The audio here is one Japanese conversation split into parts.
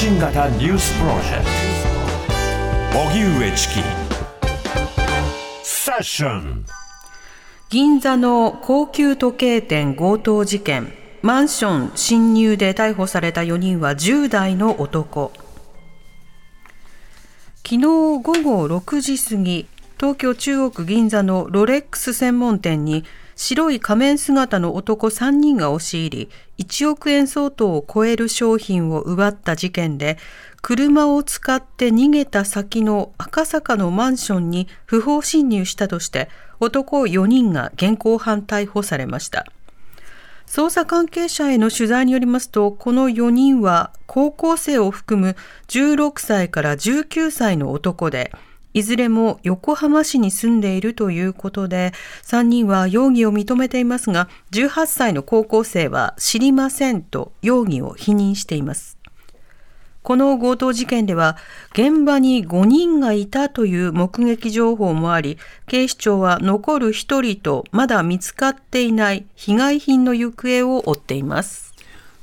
信型ニュースプロジェクト。荻上チキ。セッション。銀座の高級時計店強盗事件。マンション侵入で逮捕された4人は10代の男。昨日午後6時過ぎ東京中央区銀座のロレックス専門店に白い仮面姿の男3人が押し入り1億円相当を超える商品を奪った事件で車を使って逃げた先の赤坂のマンションに不法侵入したとして男4人が現行犯逮捕されました。捜査関係者への取材によりますとこの4人は高校生を含む16歳から19歳の男でいずれも横浜市に住んでいるということで、3人は容疑を認めていますが、18歳の高校生は知りませんと容疑を否認しています。この強盗事件では、現場に5人がいたという目撃情報もあり、警視庁は残る1人とまだ見つかっていない被害品の行方を追っています。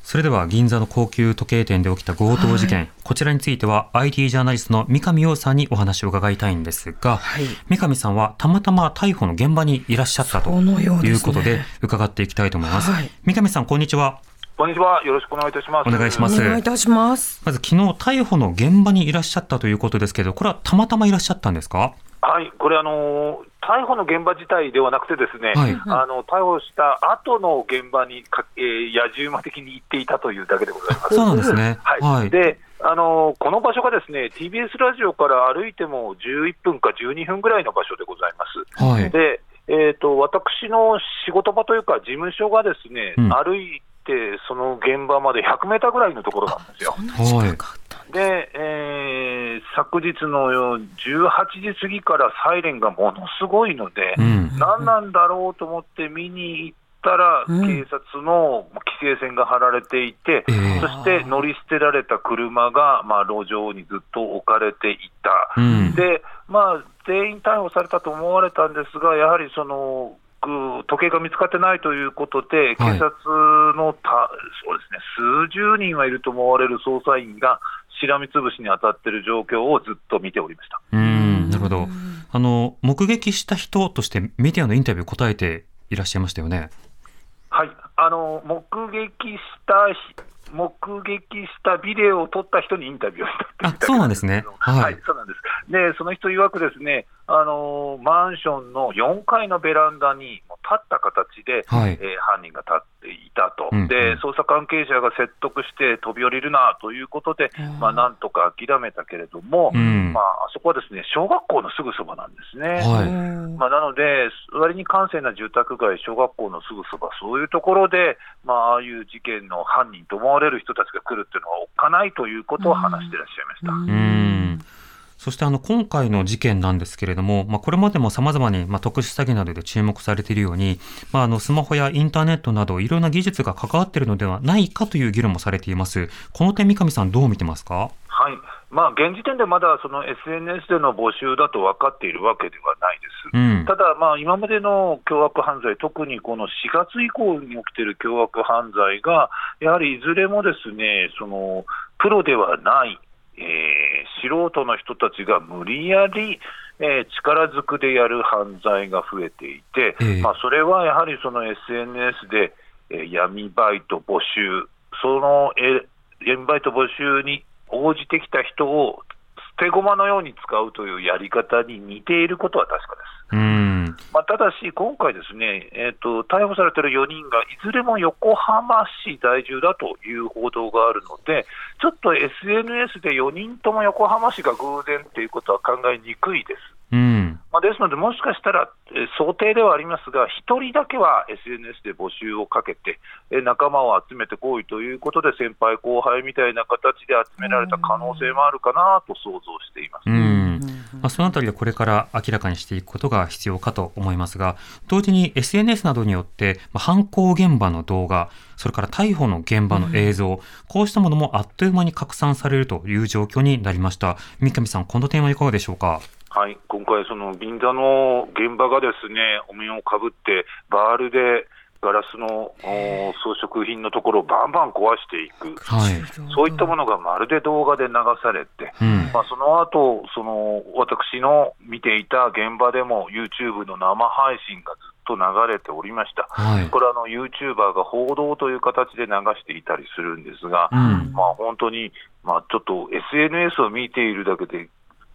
それでは銀座の高級時計店で起きた強盗事件、はい、こちらについては IT ジャーナリストの三上洋さんにお話を伺いたいんですが、はい、三上さんはたまたま逮捕の現場にいらっしゃったということで伺っていきたいと思います。はい、三上さんこんにちは。こんにちは。よろしくお願いいたします。お願いします。お願いいたします。まず昨日逮捕の現場にいらっしゃったということですけど、これはたまたまいらっしゃったんですか？はい、これあの逮捕の現場自体ではなくて、ですね、はい、あの逮捕した後の現場にか、えー、野獣馬的に行っていたというだけでございます。そうなんですね。はい。はい、で、あのこの場所がですね、TBS ラジオから歩いても11分か12分ぐらいの場所でございます。はい。で、えっ、ー、と、私の仕事場というか、事務所がですね、うん、歩いて、その現場まで100メーターぐらいのところなんですよ。はい。で、えー、昨日の18時過ぎからサイレンがものすごいので、うん、何なんだろうと思って見に行ったら、警察の規制線が張られていて、うん、そして乗り捨てられた車が、まあ、路上にずっと置かれていた、うん、でまあ、全員逮捕されたと思われたんですが、やはりその時計が見つかってないということで、警察のた、はい、そうですね、数十人はいると思われる捜査員が、しらみつぶしに当たっている状況をずっと見ておりました。うんなるほど。あの、目撃した人としてメディアのインタビュー答えていらっしゃいましたよね？はい。あの目撃した目撃したビデオを撮った人にインタビューをしたあそうなんですね、はい、はい、そうなんです。で、その人曰くですね、あのマンションの4階のベランダに立った形で、はい、えー、犯人が立っていたと、うんうん、で、捜査関係者が説得して飛び降りるなということで、まあ、なんとか諦めたけれども、うん、まあ、あそこはですね小学校のすぐそばなんですね。はい。まあ、なので、割に閑静な住宅街、小学校のすぐそば、そういうところで、まあ、ああいう事件の犯人と思われる人たちが来るっていうのはおっかないということを話していらっしゃいました。うんそしてあの今回の事件なんですけれども、まあ、これまでもさまざまにまあ特殊詐欺などで注目されているように、まあ、あのスマホやインターネットなどいろんな技術が関わっているのではないかという議論もされています。この点、三上さん、どう見てますか？はいまあ、現時点でまだその SNS での募集だと分かっているわけではないです、うん、ただ、まあ、今までの凶悪犯罪、特にこの4月以降に起きている凶悪犯罪が、やはりいずれもですねそのプロではない、えー、素人の人たちが無理やり、えー、力ずくでやる犯罪が増えていて、えー、まあ、それはやはりその SNS で、えー、闇バイト募集、その、えー、闇バイト募集に応じてきた人を捨て駒のように使うというやり方に似ていることは確かです。うんまあ、ただし、今回ですね、えーと、逮捕されている4人がいずれも横浜市在住だという報道があるので、ちょっと SNS で4人とも横浜市が偶然ということは考えにくいです。うんまあ、ですので、もしかしたら、え想定ではありますが、1人だけは SNS で募集をかけて、え仲間を集めてこいということで、先輩、後輩みたいな形で集められた可能性もあるかなと想像しています。うんまあ、そのあたりはこれから明らかにしていくことが必要かと思いますが、同時に SNS などによって、まあ、犯行現場の動画、それから逮捕の現場の映像、うん、こうしたものもあっという間に拡散されるという状況になりました。三上さん、この点はいかがでしょうか？はい、今回、その銀座の現場がですねお面をかぶって、バールでガラスの装飾品のところをバンバン壊していく、はい、そういったものがまるで動画で流されて、うん、まあ、その後その私の見ていた現場でも YouTube の生配信がずっと流れておりました、はい、これはあの YouTuber が報道という形で流していたりするんですが、うん、まあ、本当に、まあ、ちょっと SNS を見ているだけで、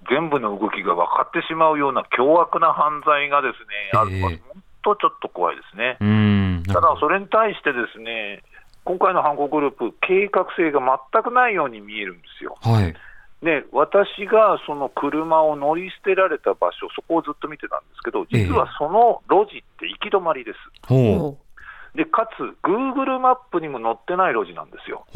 全部の動きが分かってしまうような凶悪な犯罪がですね、あるのは、本当ちょっと怖いですね。ただ、それに対してですね、今回の犯行グループ、計画性が全くないように見えるんですよ。はいで私がその車を乗り捨てられた場所、そこをずっと見てたんですけど、実はその路地って行き止まりです。えー、でかつ、グーグルマップにも載ってない路地なんですよ。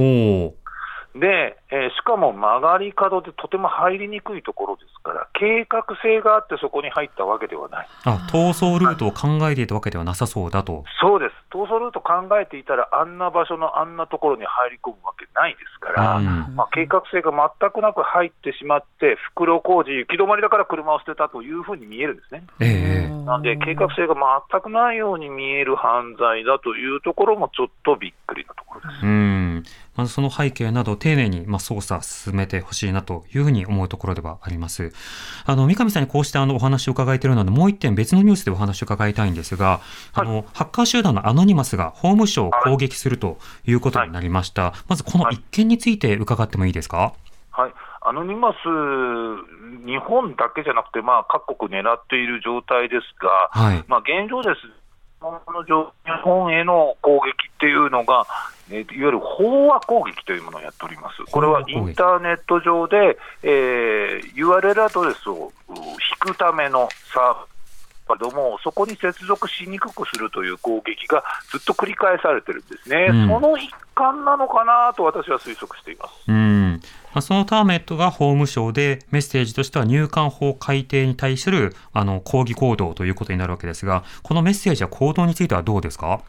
で、えー、しかも曲がり角でとても入りにくいところですから、計画性があってそこに入ったわけではない。あ逃走ルートを考えていたわけではなさそうだと。そうです。逃走ルート考えていたら、あんな場所のあんなところに入り込むわけないですから、うん、まあ、計画性が全くなく入ってしまって、袋小路、行き止まりだから車を捨てたというふうに見えるんですね。えー、なんで、計画性が全くないように見える犯罪だというところもちょっとびっくりなところです。うんまずその背景など丁寧にまあ捜査進めてほしいなというふうに思うところではあります。あの三上さんにこうしてあのお話を伺えているので、もう一点別のニュースでお話を伺いたいんですが、はい、あのハッカー集団のアノニマスが法務省を攻撃するということになりました。はい、まずこの一件について伺ってもいいですか？はい、アノニマス、日本だけじゃなくて、まあ、各国狙っている状態ですが、はい、まあ、現状です、日本への攻撃っていうのが、えー、いわゆる飽和攻撃というものをやっております。これはインターネット上で、えー、URL アドレスを引くためのサーけども、そこに接続しにくくするという攻撃がずっと繰り返されてるんですね、うん、その一環なのかなと私は推測しています。うん。まあ、そのターメットが法務省でメッセージとしては入管法改定に対するあの抗議行動ということになるわけですが、このメッセージや行動についてはどうですか？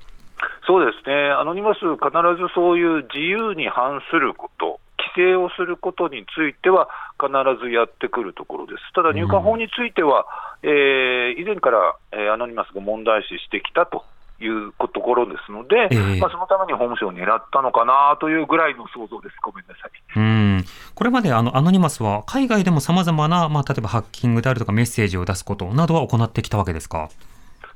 そうですね、アノニマス、必ずそういう自由に反すること、規制をすることについては、必ずやってくるところです。ただ、入管法については、うん、えー、以前から、えー、アノニマスが問題視してきたというところですので、えー、まあ、そのために法務省を狙ったのかなというぐらいの想像です、ごめんなさい。うん。これまであのアノニマスは、海外でもさまざまな、まあ、例えばハッキングであるとか、メッセージを出すことなどは行ってきたわけですか？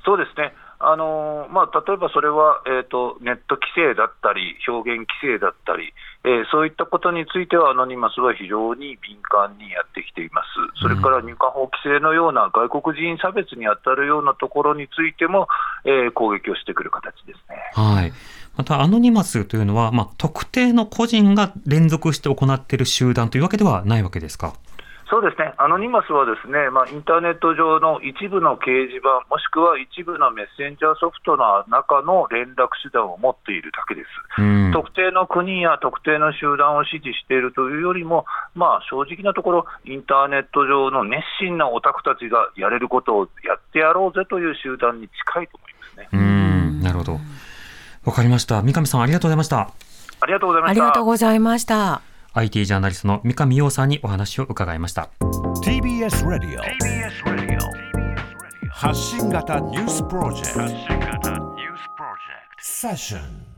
そうですねあのまあ、例えばそれは、えーと、ネット規制だったり、表現規制だったり、えー、そういったことについては、アノニマスは非常に敏感にやってきています、それから入管法規制のような外国人差別に当たるようなところについても、えー、攻撃をしてくる形ですね。はいまた、アノニマスというのは、まあ、特定の個人が連続して行っている集団というわけではないわけですか？そうですね、アノニマスはですね、まあ、インターネット上の一部の掲示板、もしくは一部のメッセンジャーソフトの中の連絡手段を持っているだけです。特定の国や特定の集団を支持しているというよりも、まあ、正直なところ、インターネット上の熱心なオタクたちがやれることをやってやろうぜという集団に近いと思いますね。うんなるほど。わかりました。三上さん、ありがとうございました。ありがとうございました。ありがとうございました。IT ジャーナリストの三上洋さんにお話を伺いました。TBS ラディオ発信型ニュースプロジェクト。セッション